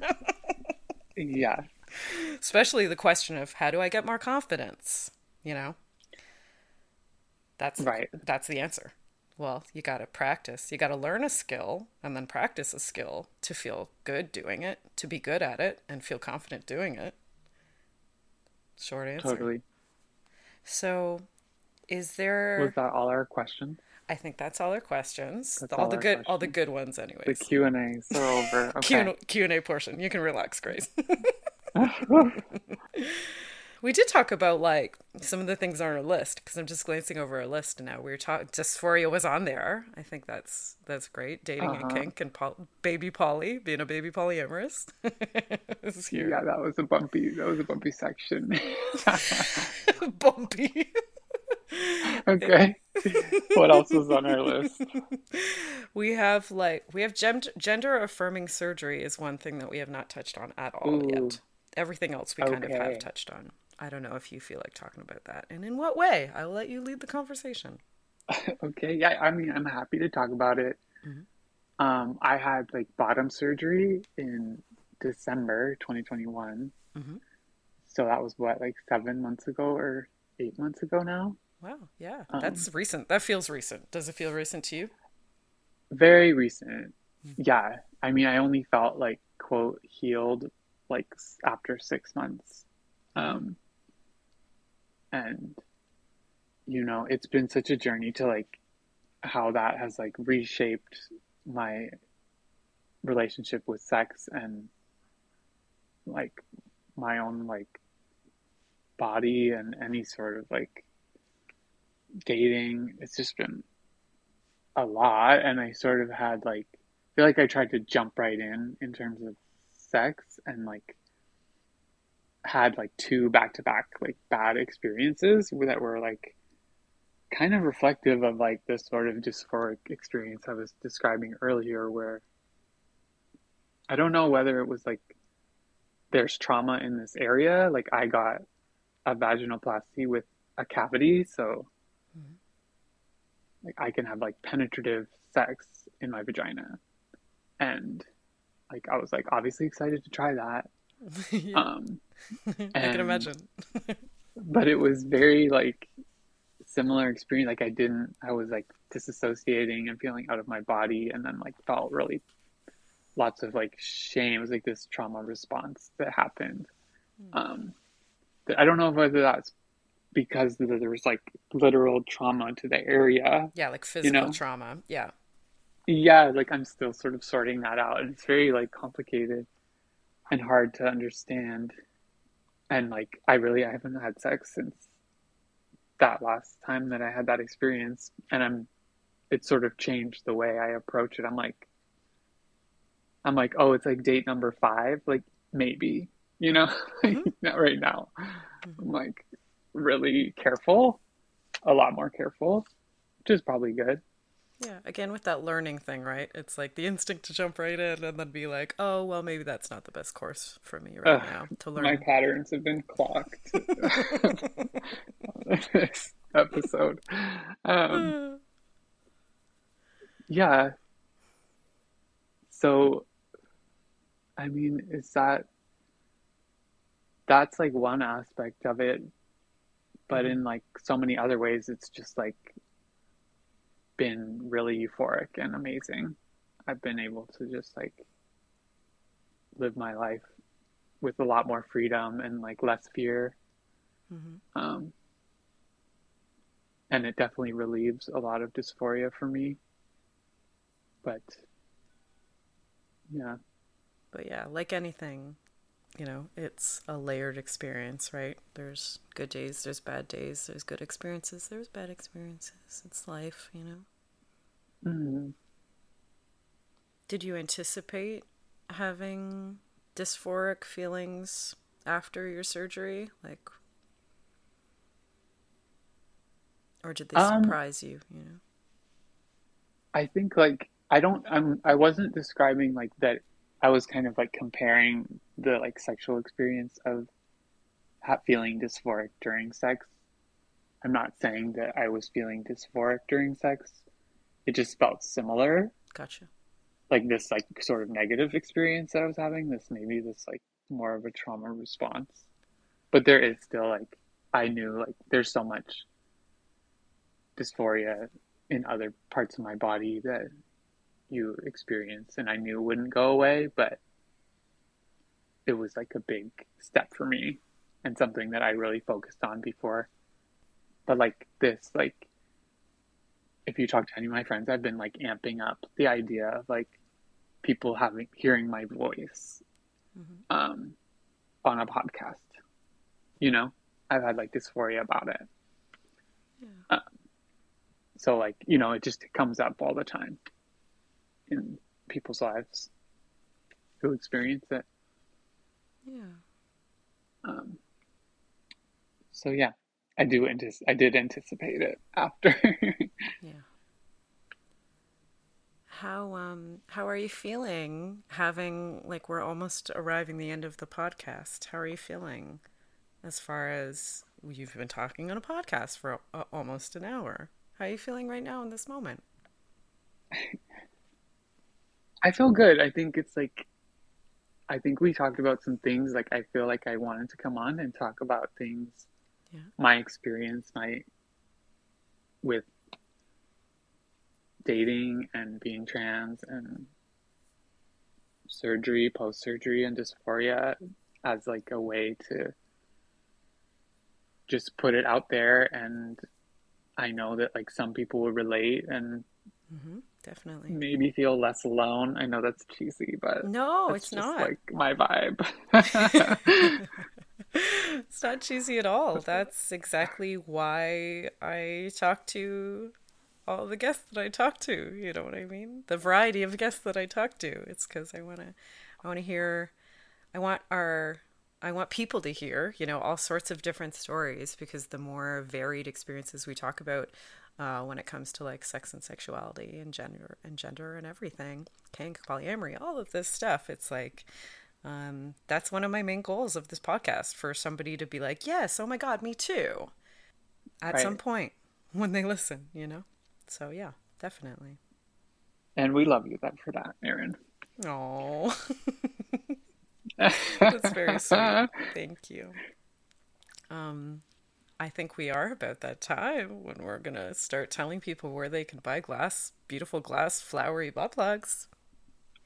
yeah.
Especially the question of how do I get more confidence? You know, that's right. That's the answer. Well, you got to practice. You got to learn a skill and then practice a skill to feel good doing it, to be good at it, and feel confident doing it. Short answer. Totally. So, is there
Was that all our questions?
I think that's all our questions. That's all, all the good questions. all the good ones anyways.
The Q and A's are over. Okay.
Q and A portion. You can relax, Grace. we did talk about like some of the things on our list because I'm just glancing over our list now. We were talking dysphoria was on there. I think that's that's great. Dating uh-huh. and kink and baby poly being a baby polyamorous.
this is. Yeah, that was a bumpy. That was a bumpy section.
bumpy.
okay. what else is on our list?
We have like we have gender affirming surgery is one thing that we have not touched on at all Ooh. yet. Everything else we okay. kind of have touched on. I don't know if you feel like talking about that and in what way. I will let you lead the conversation.
Okay, yeah, I mean, I'm happy to talk about it.
hmm
Um, I had like bottom surgery in December 2021.
hmm
So that was what, like seven months ago or eight months ago now?
Wow, yeah,
Um,
that's recent. That feels recent. Does it feel recent to you?
very recent.
Mhm.
Yeah, I mean, I only felt like, quote, healed like after six months. Um, and you know, it's been such a journey to like how that has like reshaped my relationship with sex and like my own like body and any sort of like dating. It's just been a lot, and I sort of had like I feel like I tried to jump right in in terms of sex and like had like two back to back like bad experiences that were like kind of reflective of like this sort of dysphoric experience I was describing earlier where I don't know whether it was like there's trauma in this area like I got a vaginoplasty with a cavity so like I can have like penetrative sex in my vagina. And like I was like obviously excited to try that.
Yeah,
um
I can imagine.
but it was very like similar experience. Like I didn't I was like disassociating and feeling out of my body and then like felt really lots of like shame. It was like this trauma response that happened. Um I don't know whether that's because there was like literal trauma to the area.
Yeah, like
you
physical
know
trauma. Yeah.
yeah like I'm still sort of sorting that out. And it's very like complicated and hard to understand. And like I really I haven't had sex since that last time that I had that experience. And I'm it sort of changed the way I approach it. I'm like I'm like, oh, it's like date number five, like maybe, you know, like
hmm
not right now.
hmm
I'm like really careful, a lot more careful, which is probably good.
Yeah, again with that learning thing, right? It's like the instinct to jump right in and then be like, oh, well, maybe that's not the best course for me right
Ugh,
now to learn."
my patterns have been clocked this episode. Um, yeah, so I mean, is that that's like one aspect of it, but
hmm
in like so many other ways, it's just like been really euphoric and amazing. I've been able to just like live my life with a lot more freedom and like less fear.
hmm
Um, and it definitely relieves a lot of dysphoria for me. But yeah,
But yeah, like anything, you know, it's a layered experience, right? There's good days, there's bad days, there's good experiences, there's bad experiences. It's life, you know.
mm,
Did you anticipate having dysphoric feelings after your surgery? Like, or did they
um,
surprise you, you know?
I think like I don't I'm I wasn't describing like that I was kind of like comparing the like sexual experience of feeling dysphoric during sex. I'm not saying that I was feeling dysphoric during sex. It just felt similar,
Gotcha.
like this like sort of negative experience that I was having, this maybe this like more of a trauma response. But there is still like I knew like there's so much dysphoria in other parts of my body that you experience and I knew wouldn't go away, but it was like a big step for me and something that I really focused on before. But like this, like if you talk to any of my friends, I've been like amping up the idea of like people having hearing my voice
hmm
um, on a podcast. You know, I've had like dysphoria about it.
Yeah.
Uh, so like you know, it just comes up all the time in people's lives who experience it.
Yeah.
Um, so yeah, I do antici- I did anticipate it after.
Yeah. How um how are you feeling having like we're almost arriving the end of the podcast. How are you feeling as far as you've been talking on a podcast for a, almost an hour? How are you feeling right now in this moment?
I feel good. I think it's like, I think we talked about some things. Like, I feel like I wanted to come on and talk about things,
Yeah.
my experience, my with dating and being trans and surgery, post surgery, and dysphoria as like a way to just put it out there. And I know that like some people will relate and
hmm Definitely.
maybe feel less alone. I know that's cheesy, but
No, it's
just
not.
like my vibe.
it's not cheesy at all. That's exactly why I talk to all the guests that I talk to. You know what I mean? The variety of guests that I talk to. It's because I want to, I want to hear, I want our, I want people to hear, you know, all sorts of different stories because the more varied experiences we talk about uh, when it comes to like sex and sexuality and gender and gender and everything, kink, polyamory, all of this stuff, it's like, um, that's one of my main goals of this podcast for somebody to be like, yes, oh my God, me too, at
Right.
some point when they listen, you know? So, yeah, definitely.
and we love you that for that, Erin.
Oh, that's very sweet. Thank you. Um, I think we are about that time when we're gonna start telling people where they can buy glass, beautiful glass, flowery butt plugs.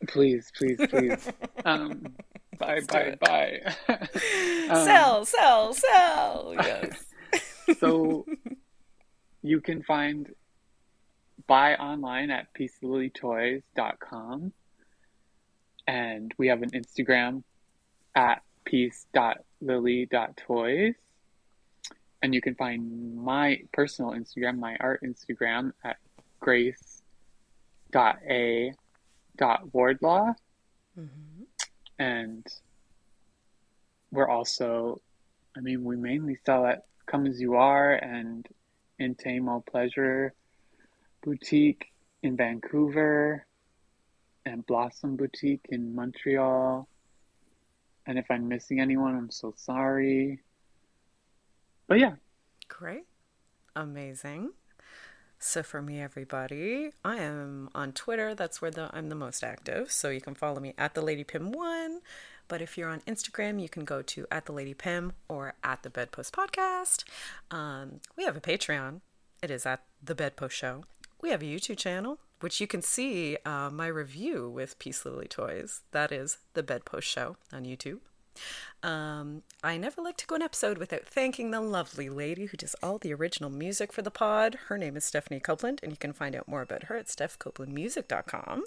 Please, please, please. Um, bye,
do
bye,
it.
bye. Um,
sell, sell, sell. Yes.
so you can find buy online at peacelilytoys.com and we have an Instagram at peace.lily.toys and you can find my personal Instagram, my art Instagram at grace.a.wardlaw
Mhm.
and we're also I mean we mainly sell at Come As You Are and Intamo Pleasure Boutique in Vancouver and Blossom Boutique in Montreal. And if I'm missing anyone, I'm so sorry. But yeah,
Great. Amazing. So for me, everybody, I am on Twitter. That's where the, I'm the most active. So you can follow me at the Lady Pim One. But if you're on Instagram, you can go to at the Lady Pim or at the Bedpost Podcast. Um, we have a Patreon. It is at the Bedpost Show. We have a YouTube channel, which you can see uh, my review with Peace Lily Toys. That is the Bedpost Show on YouTube. Um, I never like to go an episode without thanking the lovely lady who does all the original music for the pod. Her name is Stephanie Copeland, and you can find out more about her at stephcopelandmusic.com.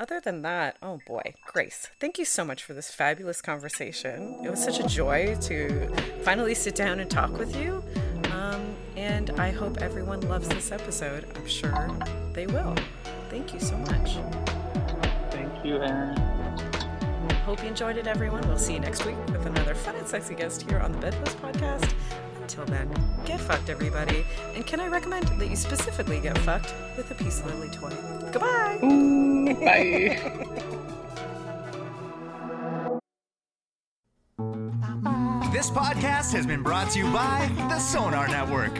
Other than that, oh boy, Grace, thank you so much for this fabulous conversation. It was such a joy to finally sit down and talk with you. Um, and I hope everyone loves this episode. I'm sure they will. Thank you so much.
thank you, Erin.
Hope you enjoyed it, everyone. We'll see you next week with another fun and sexy guest here on the Bedpost Podcast. Until then, get fucked, everybody. And can I recommend that you specifically get fucked with a Peace Lily toy? Goodbye!
Ooh, bye.
This podcast has been brought to you by the Sonar Network.